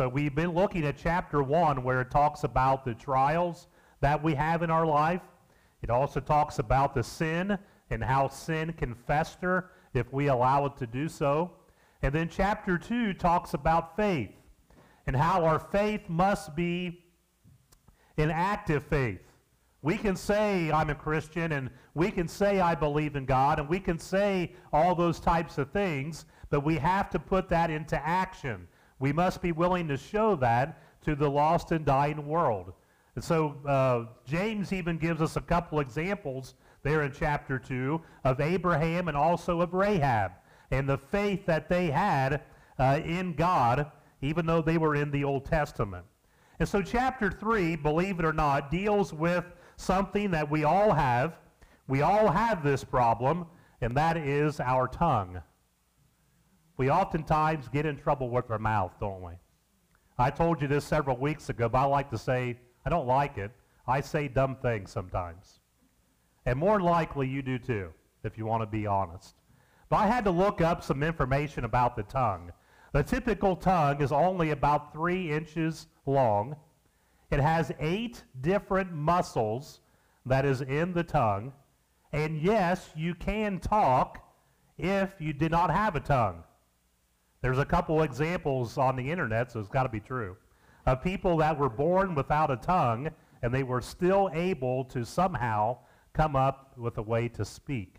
So we've been looking at chapter 1 where it talks about the trials that we have in our life. It also talks about the sin and how sin can fester if we allow it to do so. And then chapter 2 talks about faith and how our faith must be an active faith. We can say, I'm a Christian, and we can say, I believe in God, and we can say all those types of things, but we have to put that into action. We must be willing to show that to the lost and dying world. And so uh, James even gives us a couple examples there in chapter 2 of Abraham and also of Rahab and the faith that they had uh, in God, even though they were in the Old Testament. And so chapter 3, believe it or not, deals with something that we all have. We all have this problem, and that is our tongue. We oftentimes get in trouble with our mouth, don't we? I told you this several weeks ago, but I like to say, I don't like it. I say dumb things sometimes. And more likely you do too, if you want to be honest. But I had to look up some information about the tongue. The typical tongue is only about three inches long. It has eight different muscles that is in the tongue. And yes, you can talk if you did not have a tongue. There's a couple examples on the internet, so it's got to be true, of people that were born without a tongue and they were still able to somehow come up with a way to speak.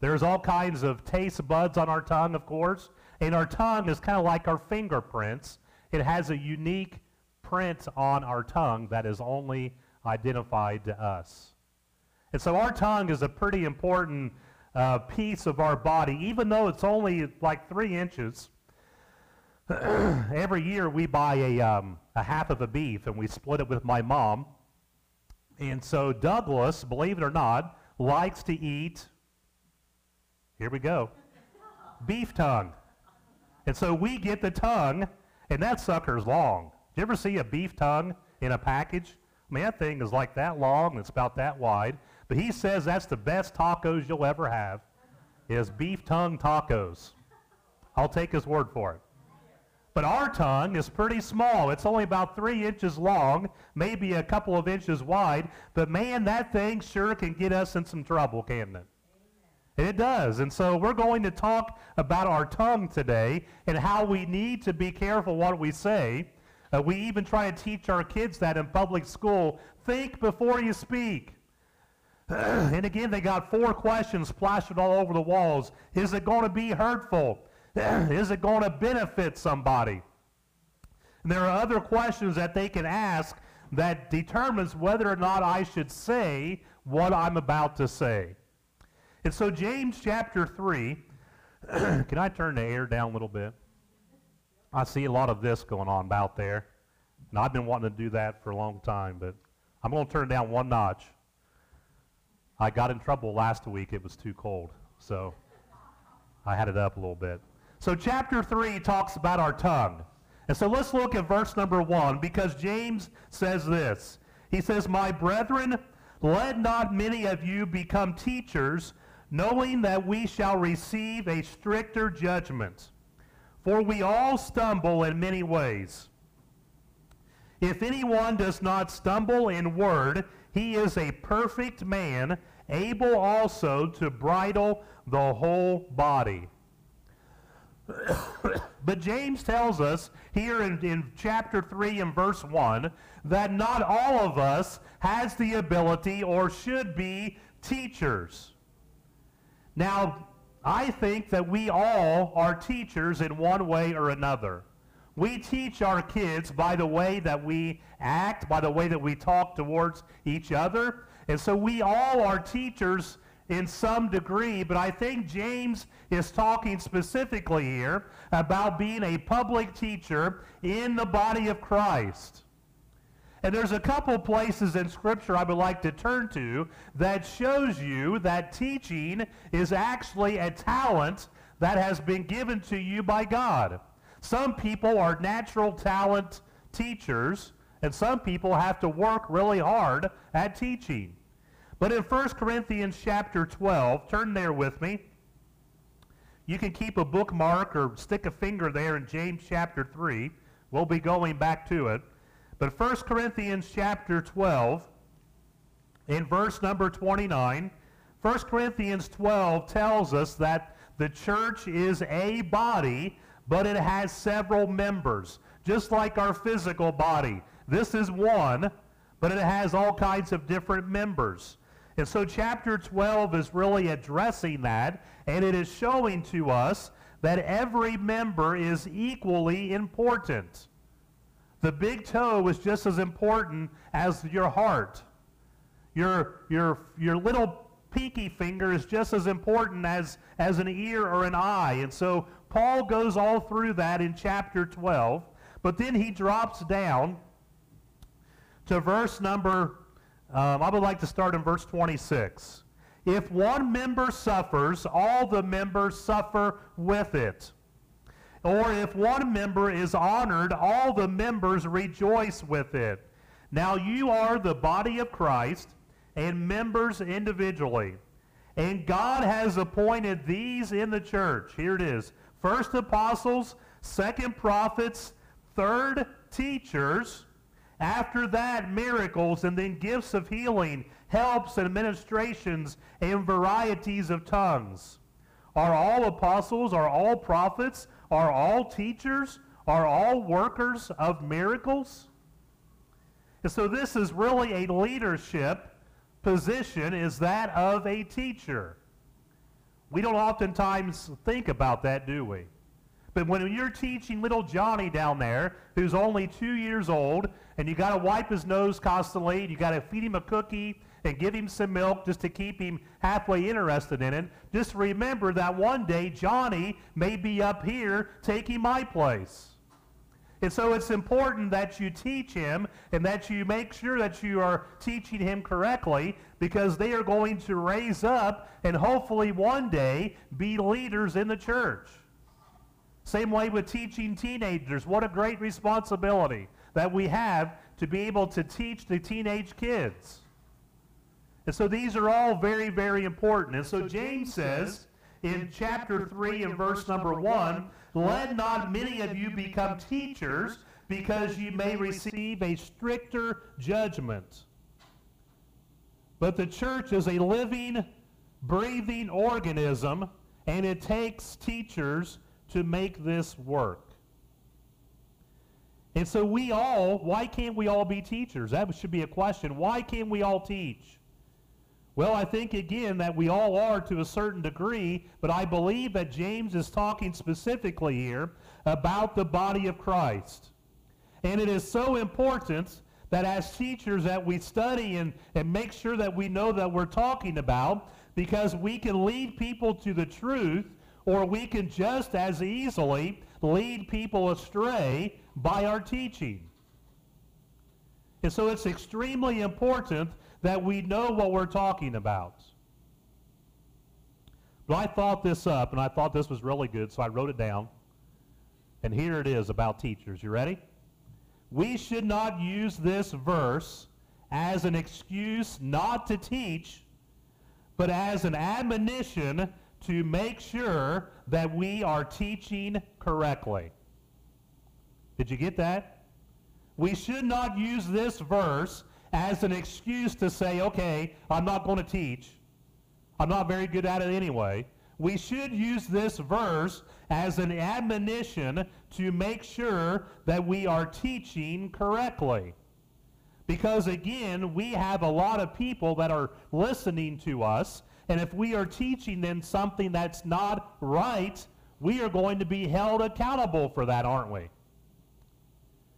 There's all kinds of taste buds on our tongue, of course, and our tongue is kind of like our fingerprints. It has a unique print on our tongue that is only identified to us. And so our tongue is a pretty important uh, piece of our body, even though it's only like three inches. Every year we buy a, um, a half of a beef and we split it with my mom. And so Douglas, believe it or not, likes to eat, here we go, beef tongue. And so we get the tongue, and that sucker's long. Do you ever see a beef tongue in a package? I mean, that thing is like that long, and it's about that wide. But he says that's the best tacos you'll ever have, is beef tongue tacos. I'll take his word for it. But our tongue is pretty small. It's only about three inches long, maybe a couple of inches wide. But man, that thing sure can get us in some trouble, can't it? And it does. And so we're going to talk about our tongue today and how we need to be careful what we say. Uh, we even try to teach our kids that in public school. Think before you speak. and again, they got four questions plastered all over the walls. Is it going to be hurtful? Is it going to benefit somebody? And there are other questions that they can ask that determines whether or not I should say what I'm about to say. And so James chapter 3, can I turn the air down a little bit? I see a lot of this going on about there. And I've been wanting to do that for a long time, but I'm going to turn down one notch. I got in trouble last week. It was too cold. So I had it up a little bit. So, chapter 3 talks about our tongue. And so let's look at verse number 1 because James says this. He says, My brethren, let not many of you become teachers, knowing that we shall receive a stricter judgment. For we all stumble in many ways. If anyone does not stumble in word, he is a perfect man, able also to bridle the whole body. but James tells us here in, in chapter 3 and verse 1 that not all of us has the ability or should be teachers. Now, I think that we all are teachers in one way or another. We teach our kids by the way that we act, by the way that we talk towards each other. And so we all are teachers in some degree, but I think James is talking specifically here about being a public teacher in the body of Christ. And there's a couple places in Scripture I would like to turn to that shows you that teaching is actually a talent that has been given to you by God. Some people are natural talent teachers, and some people have to work really hard at teaching. But in 1 Corinthians chapter 12, turn there with me. You can keep a bookmark or stick a finger there in James chapter 3. We'll be going back to it. But 1 Corinthians chapter 12, in verse number 29, 1 Corinthians 12 tells us that the church is a body, but it has several members, just like our physical body. This is one, but it has all kinds of different members. And so chapter 12 is really addressing that, and it is showing to us that every member is equally important. The big toe is just as important as your heart. Your, your, your little pinky finger is just as important as, as an ear or an eye. And so Paul goes all through that in chapter 12, but then he drops down to verse number, um, I would like to start in verse 26. If one member suffers, all the members suffer with it. Or if one member is honored, all the members rejoice with it. Now you are the body of Christ and members individually. And God has appointed these in the church. Here it is. First apostles, second prophets, third teachers, after that miracles, and then gifts of healing, helps and administrations, and varieties of tongues. Are all apostles, are all prophets, are all teachers, are all workers of miracles? And so this is really a leadership position is that of a teacher. We don't oftentimes think about that, do we? But when you're teaching little Johnny down there, who's only two years old, and you got to wipe his nose constantly, and you got to feed him a cookie and give him some milk just to keep him halfway interested in it, just remember that one day Johnny may be up here taking my place. And so it's important that you teach him and that you make sure that you are teaching him correctly because they are going to raise up and hopefully one day be leaders in the church. Same way with teaching teenagers. What a great responsibility that we have to be able to teach the teenage kids. And so these are all very, very important. And so James says in chapter 3 and verse number 1 let not many of you become teachers, because you may receive a stricter judgment. But the church is a living, breathing organism, and it takes teachers to make this work. And so we all, why can't we all be teachers? That should be a question. Why can't we all teach? Well, I think again that we all are to a certain degree, but I believe that James is talking specifically here about the body of Christ. And it is so important that as teachers that we study and, and make sure that we know that we're talking about because we can lead people to the truth or we can just as easily lead people astray by our teaching. And so it's extremely important that we know what we're talking about. But I thought this up, and I thought this was really good, so I wrote it down. And here it is about teachers. You ready? We should not use this verse as an excuse not to teach, but as an admonition to make sure that we are teaching correctly. Did you get that? We should not use this verse as an excuse to say, okay, I'm not going to teach. I'm not very good at it anyway. We should use this verse as an admonition to make sure that we are teaching correctly. Because again, we have a lot of people that are listening to us, and if we are teaching them something that's not right, we are going to be held accountable for that, aren't we?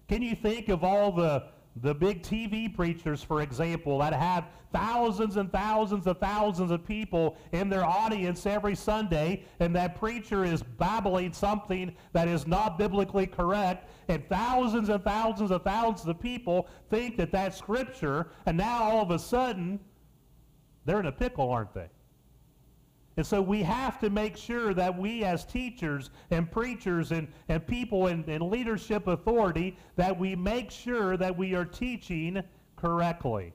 Can you think of all the the big TV preachers, for example, that have thousands and thousands of thousands of people in their audience every Sunday, and that preacher is babbling something that is not biblically correct, and thousands and thousands of thousands of people think that that's Scripture, and now all of a sudden, they're in a pickle, aren't they? And so we have to make sure that we as teachers and preachers and, and people in, in leadership authority, that we make sure that we are teaching correctly.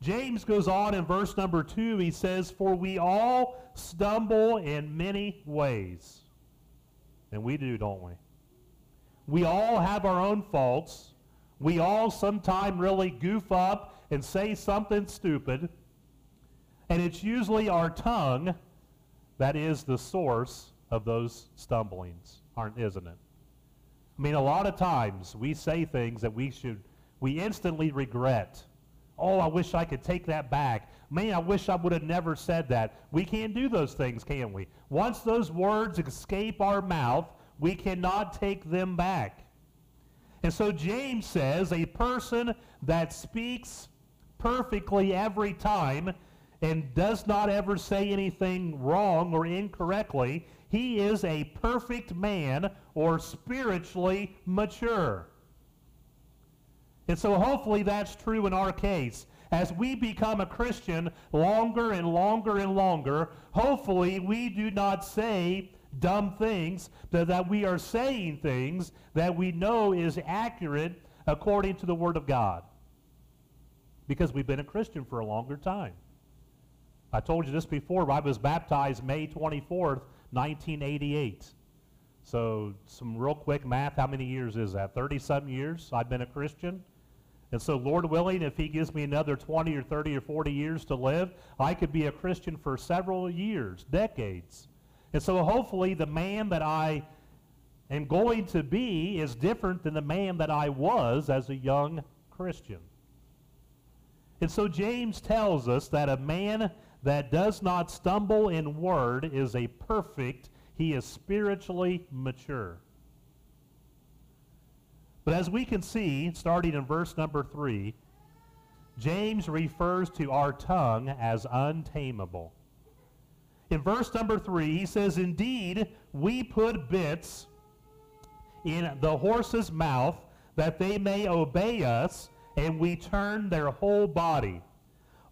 James goes on in verse number 2, he says, For we all stumble in many ways. And we do, don't we? We all have our own faults. We all sometime really goof up and say something stupid. And it's usually our tongue that is the source of those stumblings, aren't isn't it? I mean, a lot of times we say things that we should, we instantly regret. Oh, I wish I could take that back. Man, I wish I would have never said that. We can't do those things, can we? Once those words escape our mouth, we cannot take them back. And so James says a person that speaks perfectly every time and does not ever say anything wrong or incorrectly, he is a perfect man or spiritually mature. And so hopefully that's true in our case. As we become a Christian longer and longer and longer, hopefully we do not say dumb things, but that we are saying things that we know is accurate according to the Word of God. Because we've been a Christian for a longer time. I told you this before. I was baptized May 24th, 1988. So, some real quick math. How many years is that? 30 some years I've been a Christian. And so, Lord willing, if He gives me another 20 or 30 or 40 years to live, I could be a Christian for several years, decades. And so, hopefully, the man that I am going to be is different than the man that I was as a young Christian. And so, James tells us that a man that does not stumble in word is a perfect, he is spiritually mature. But as we can see, starting in verse number 3, James refers to our tongue as untamable. In verse number 3, he says, Indeed, we put bits in the horse's mouth that they may obey us, and we turn their whole body.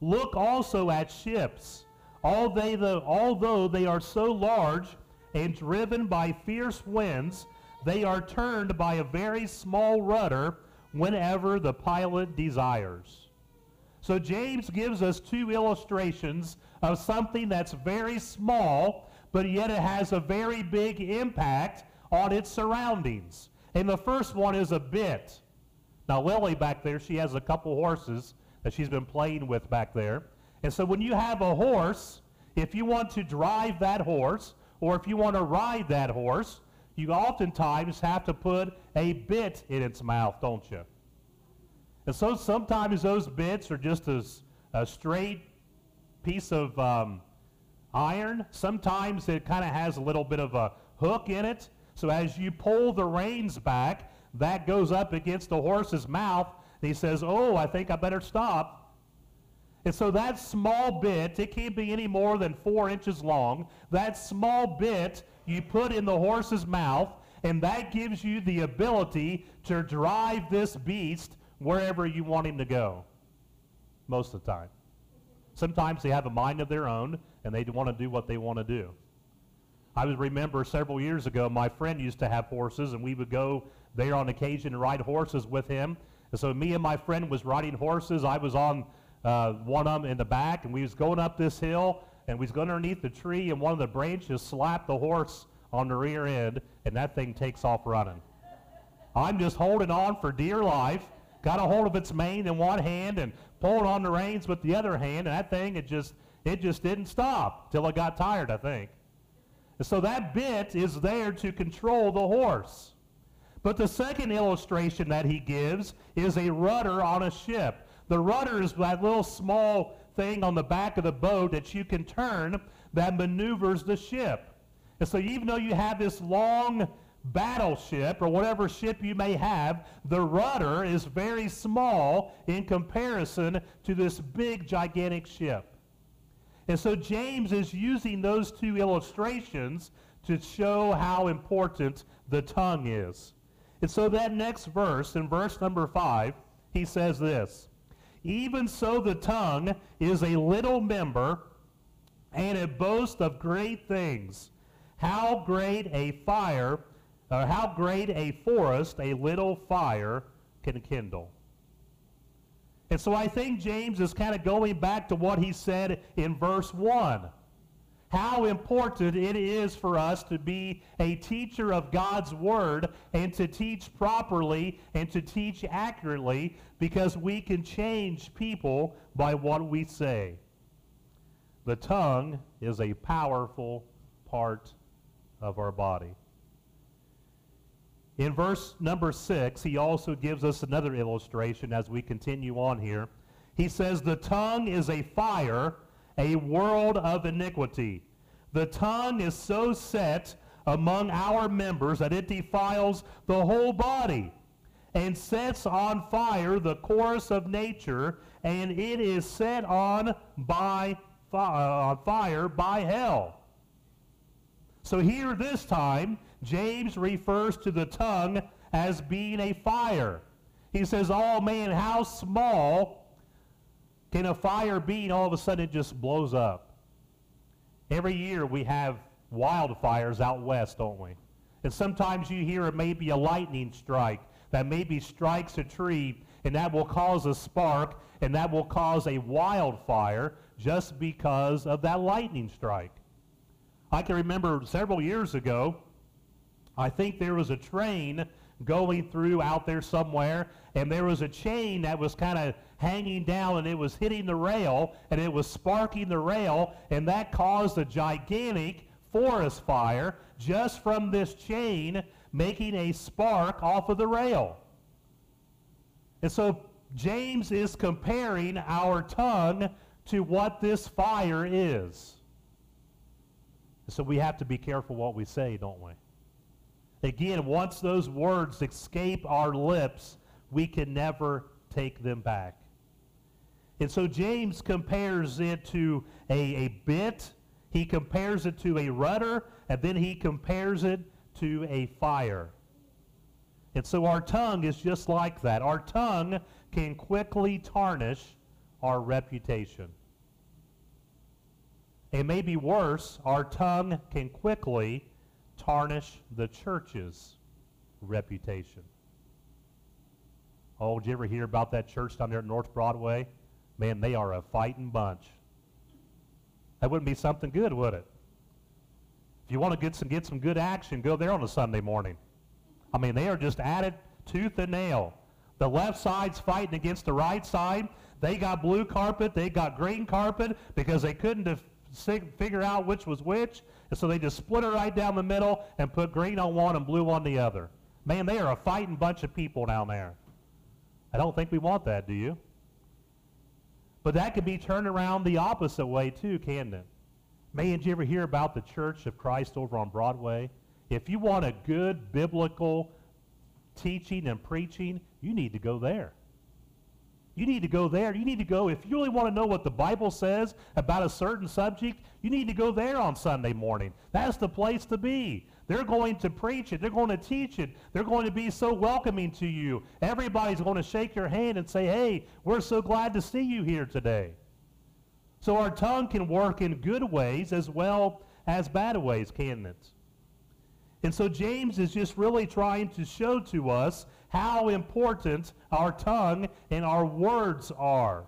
Look also at ships. although they are so large and driven by fierce winds, they are turned by a very small rudder whenever the pilot desires. So James gives us two illustrations of something that's very small, but yet it has a very big impact on its surroundings. And the first one is a bit. Now, Lily back there, she has a couple horses that she's been playing with back there. And so when you have a horse, if you want to drive that horse, or if you want to ride that horse, you oftentimes have to put a bit in its mouth, don't you? And so sometimes those bits are just a, a straight piece of um, iron. Sometimes it kind of has a little bit of a hook in it. So as you pull the reins back, that goes up against the horse's mouth. And he says, Oh, I think I better stop. And so that small bit, it can't be any more than four inches long. That small bit you put in the horse's mouth, and that gives you the ability to drive this beast wherever you want him to go. Most of the time. Sometimes they have a mind of their own, and they want to do what they want to do. I remember several years ago, my friend used to have horses, and we would go there on occasion and ride horses with him. And so me and my friend was riding horses. I was on uh, one of them in the back, and we was going up this hill, and we was going underneath the tree, and one of the branches slapped the horse on the rear end, and that thing takes off running. I'm just holding on for dear life, got a hold of its mane in one hand, and pulling on the reins with the other hand, and that thing, it just, it just didn't stop till it got tired, I think. And so that bit is there to control the horse. But the second illustration that he gives is a rudder on a ship. The rudder is that little small thing on the back of the boat that you can turn that maneuvers the ship. And so even though you have this long battleship or whatever ship you may have, the rudder is very small in comparison to this big, gigantic ship. And so James is using those two illustrations to show how important the tongue is. And so that next verse, in verse number 5, he says this Even so, the tongue is a little member, and it boasts of great things. How great a fire, or how great a forest a little fire can kindle. And so I think James is kind of going back to what he said in verse 1. How important it is for us to be a teacher of God's Word and to teach properly and to teach accurately because we can change people by what we say. The tongue is a powerful part of our body. In verse number 6, he also gives us another illustration as we continue on here. He says, The tongue is a fire a world of iniquity. The tongue is so set among our members that it defiles the whole body and sets on fire the course of nature, and it is set on by uh, fire by hell. So here this time, James refers to the tongue as being a fire. He says, Oh man, how small can a fire be and all of a sudden it just blows up? Every year we have wildfires out west, don't we? And sometimes you hear it may be a lightning strike that maybe strikes a tree and that will cause a spark and that will cause a wildfire just because of that lightning strike. I can remember several years ago, I think there was a train going through out there somewhere, and there was a chain that was kind of hanging down and it was hitting the rail and it was sparking the rail and that caused a gigantic forest fire just from this chain making a spark off of the rail. And so James is comparing our tongue to what this fire is. So we have to be careful what we say, don't we? Again, once those words escape our lips, we can never take them back. And so James compares it to a, a bit, he compares it to a rudder, and then he compares it to a fire. And so our tongue is just like that. Our tongue can quickly tarnish our reputation. It may be worse, our tongue can quickly tarnish the church's reputation. Oh, did you ever hear about that church down there at North Broadway? Man, they are a fighting bunch. That wouldn't be something good, would it? If you want to get some, get some good action, go there on a Sunday morning. I mean, they are just at it tooth and nail. The left side's fighting against the right side. They got blue carpet. They got green carpet because they couldn't def- figure out which was which. And so they just split it right down the middle and put green on one and blue on the other. Man, they are a fighting bunch of people down there. I don't think we want that, do you? But that could be turned around the opposite way too, can't it? Man, did you ever hear about the Church of Christ over on Broadway? If you want a good biblical teaching and preaching, you need to go there. You need to go there. You need to go, if you really want to know what the Bible says about a certain subject, you need to go there on Sunday morning. That's the place to be. They're going to preach it. They're going to teach it. They're going to be so welcoming to you. Everybody's going to shake your hand and say, hey, we're so glad to see you here today. So our tongue can work in good ways as well as bad ways, can it? And so James is just really trying to show to us how important our tongue and our words are.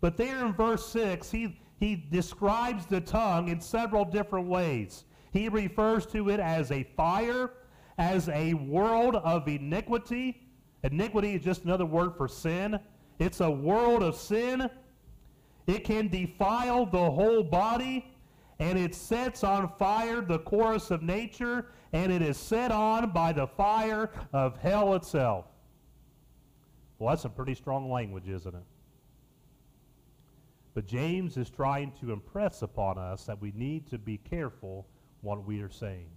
But there in verse 6, he, he describes the tongue in several different ways. He refers to it as a fire, as a world of iniquity. Iniquity is just another word for sin. It's a world of sin. It can defile the whole body, and it sets on fire the course of nature, and it is set on by the fire of hell itself. Well, that's some pretty strong language, isn't it? But James is trying to impress upon us that we need to be careful what we are saying.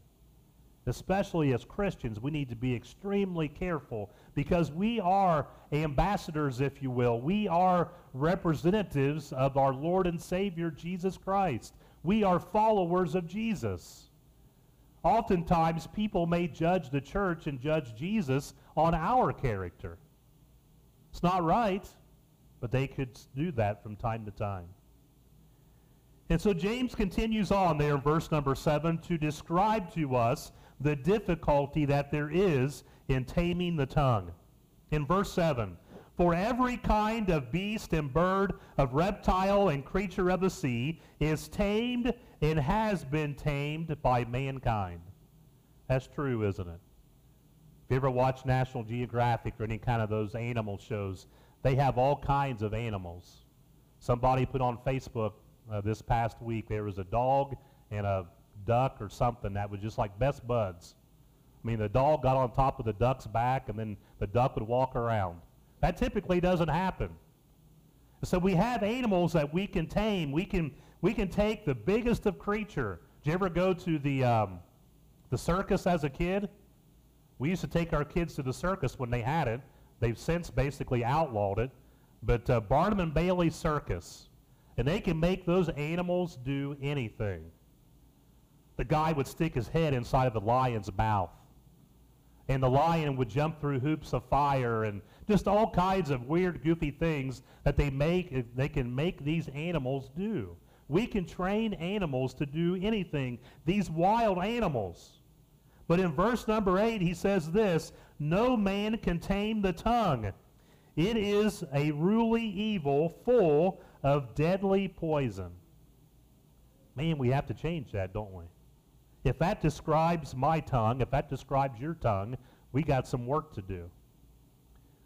Especially as Christians, we need to be extremely careful because we are ambassadors, if you will. We are representatives of our Lord and Savior, Jesus Christ. We are followers of Jesus. Oftentimes, people may judge the church and judge Jesus on our character. It's not right, but they could do that from time to time. And so James continues on there in verse number 7 to describe to us the difficulty that there is in taming the tongue. In verse 7, For every kind of beast and bird, of reptile and creature of the sea is tamed and has been tamed by mankind. That's true, isn't it? If you ever watch National Geographic or any kind of those animal shows, they have all kinds of animals. Somebody put on Facebook uh, this past week there was a dog and a duck or something that was just like best buds. I mean, the dog got on top of the duck's back, and then the duck would walk around. That typically doesn't happen. So we have animals that we can tame. We can, we can take the biggest of creature. Did you ever go to the, um, the circus as a kid? We used to take our kids to the circus when they had it. They've since basically outlawed it. But uh, Barnum and Bailey Circus, and they can make those animals do anything. The guy would stick his head inside of the lion's mouth and the lion would jump through hoops of fire and just all kinds of weird, goofy things that they make, they can make these animals do. We can train animals to do anything, these wild animals. But in verse number 8, he says this No man can tame the tongue. It is a ruly evil full of deadly poison. Man, we have to change that, don't we? If that describes my tongue, if that describes your tongue, we got some work to do.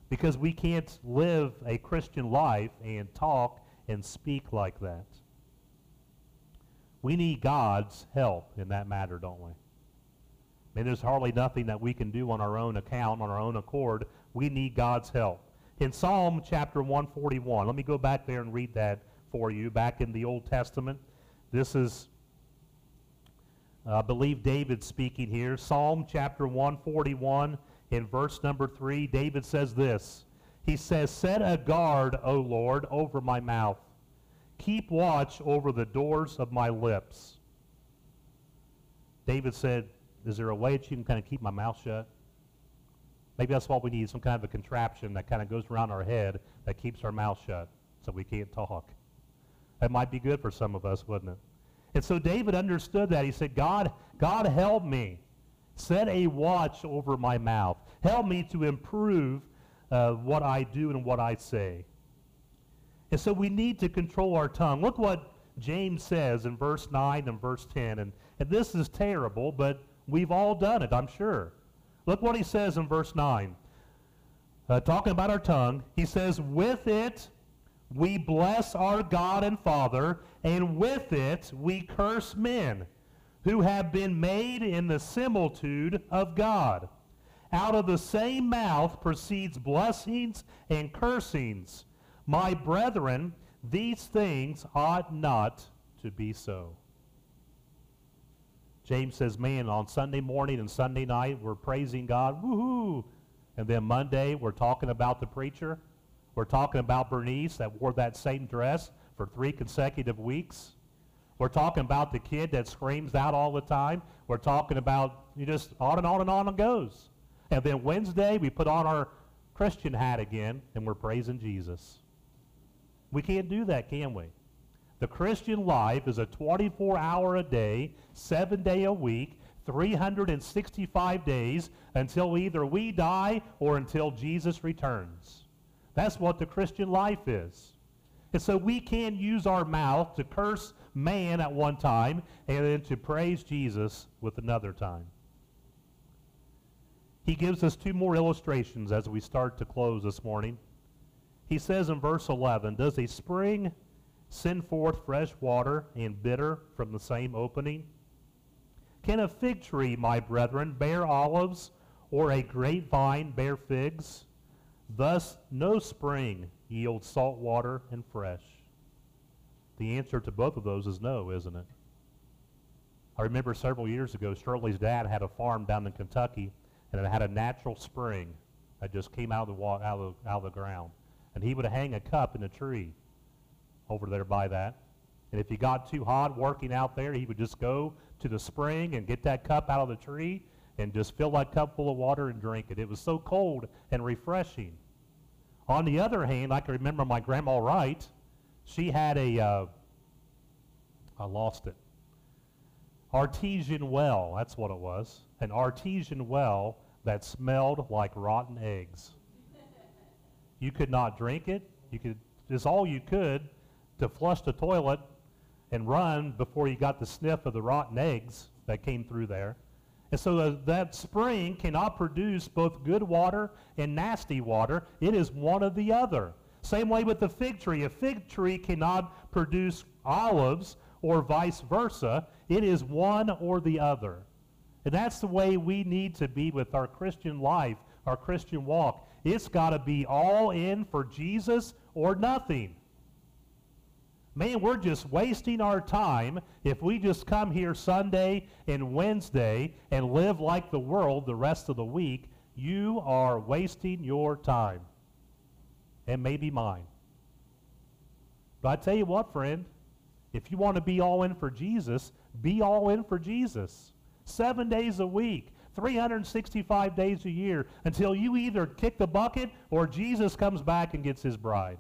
Because we can't live a Christian life and talk and speak like that. We need God's help in that matter, don't we? I mean, there's hardly nothing that we can do on our own account, on our own accord. We need God's help. In Psalm chapter 141, let me go back there and read that for you, back in the Old Testament. This is I believe David speaking here. Psalm chapter 141 in verse number 3, David says this. He says, Set a guard, O Lord, over my mouth. Keep watch over the doors of my lips. David said, Is there a way that you can kind of keep my mouth shut? Maybe that's what we need, some kind of a contraption that kind of goes around our head that keeps our mouth shut so we can't talk. That might be good for some of us, wouldn't it? And so David understood that. He said, God, God help me. Set a watch over my mouth. Help me to improve uh, what I do and what I say. And so we need to control our tongue. Look what James says in verse 9 and verse 10. And, and this is terrible, but we've all done it, I'm sure. Look what he says in verse 9. Uh, talking about our tongue, he says, With it we bless our God and Father, and with it we curse men who have been made in the similitude of God. Out of the same mouth proceeds blessings and cursings. My brethren, these things ought not to be so. James says, man, on Sunday morning and Sunday night, we're praising God, woohoo. And then Monday, we're talking about the preacher. We're talking about Bernice that wore that same dress for three consecutive weeks. We're talking about the kid that screams out all the time. We're talking about you just on and on and on it goes. And then Wednesday we put on our Christian hat again and we're praising Jesus. We can't do that, can we? The Christian life is a 24 hour a day, 7 day a week, 365 days until either we die or until Jesus returns. That's what the Christian life is. And so we can use our mouth to curse man at one time and then to praise Jesus with another time. He gives us two more illustrations as we start to close this morning. He says in verse 11, Does a spring send forth fresh water and bitter from the same opening? Can a fig tree, my brethren, bear olives, or a grapevine bear figs? Thus, no spring yields salt water and fresh. The answer to both of those is no, isn't it? I remember several years ago, Shirley's dad had a farm down in Kentucky, and it had a natural spring that just came out of the, out of out of the ground. And he would hang a cup in a tree over there by that. And if he got too hot working out there, he would just go to the spring and get that cup out of the tree and just fill that cup full of water and drink it. It was so cold and refreshing. On the other hand, I can remember my grandma Wright. She had a, uh, I lost it, artesian well. That's what it was. An artesian well that smelled like rotten eggs. You could not drink it. You could, it's all you could to flush the toilet and run before you got the sniff of the rotten eggs that came through there. And so the, that spring cannot produce both good water and nasty water. It is one or the other. Same way with the fig tree. A fig tree cannot produce olives or vice versa. It is one or the other. And that's the way we need to be with our Christian life, our Christian walk. It's got to be all in for Jesus or nothing. Man, we're just wasting our time if we just come here Sunday and Wednesday and live like the world the rest of the week. You are wasting your time and maybe mine. But I tell you what, friend, if you want to be all in for Jesus, be all in for Jesus. Seven days a week, 365 days a year, until you either kick the bucket or Jesus comes back and gets his bride.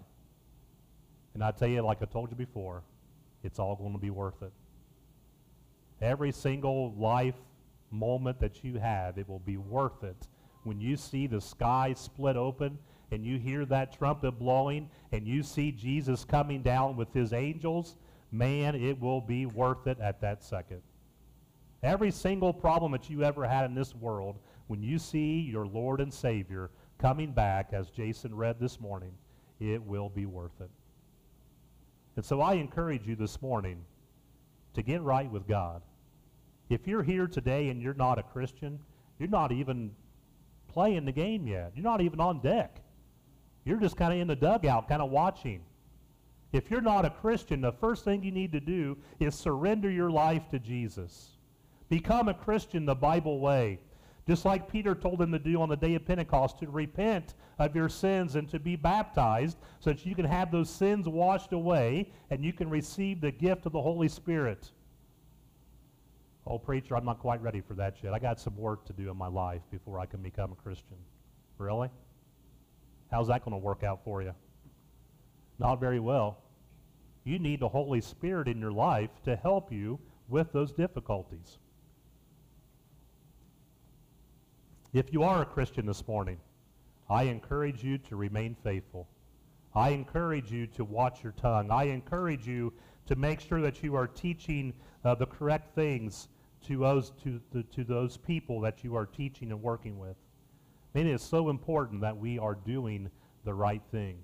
And I tell you, like I told you before, it's all going to be worth it. Every single life moment that you have, it will be worth it when you see the sky split open and you hear that trumpet blowing and you see Jesus coming down with his angels, man, it will be worth it at that second. Every single problem that you ever had in this world, when you see your Lord and Savior coming back, as Jason read this morning, it will be worth it. And so I encourage you this morning to get right with God. If you're here today and you're not a Christian, you're not even playing the game yet. You're not even on deck. You're just kind of in the dugout, kind of watching. If you're not a Christian, the first thing you need to do is surrender your life to Jesus. Become a Christian the Bible way. Just like Peter told them to do on the day of Pentecost, to repent of your sins and to be baptized so that you can have those sins washed away and you can receive the gift of the Holy Spirit. Oh, preacher, I'm not quite ready for that yet. I got some work to do in my life before I can become a Christian. Really? How's that going to work out for you? Not very well. You need the Holy Spirit in your life to help you with those difficulties. If you are a Christian this morning, I encourage you to remain faithful. I encourage you to watch your tongue. I encourage you to make sure that you are teaching uh, the correct things to those, to, to, to those people that you are teaching and working with. I mean, It is so important that we are doing the right thing.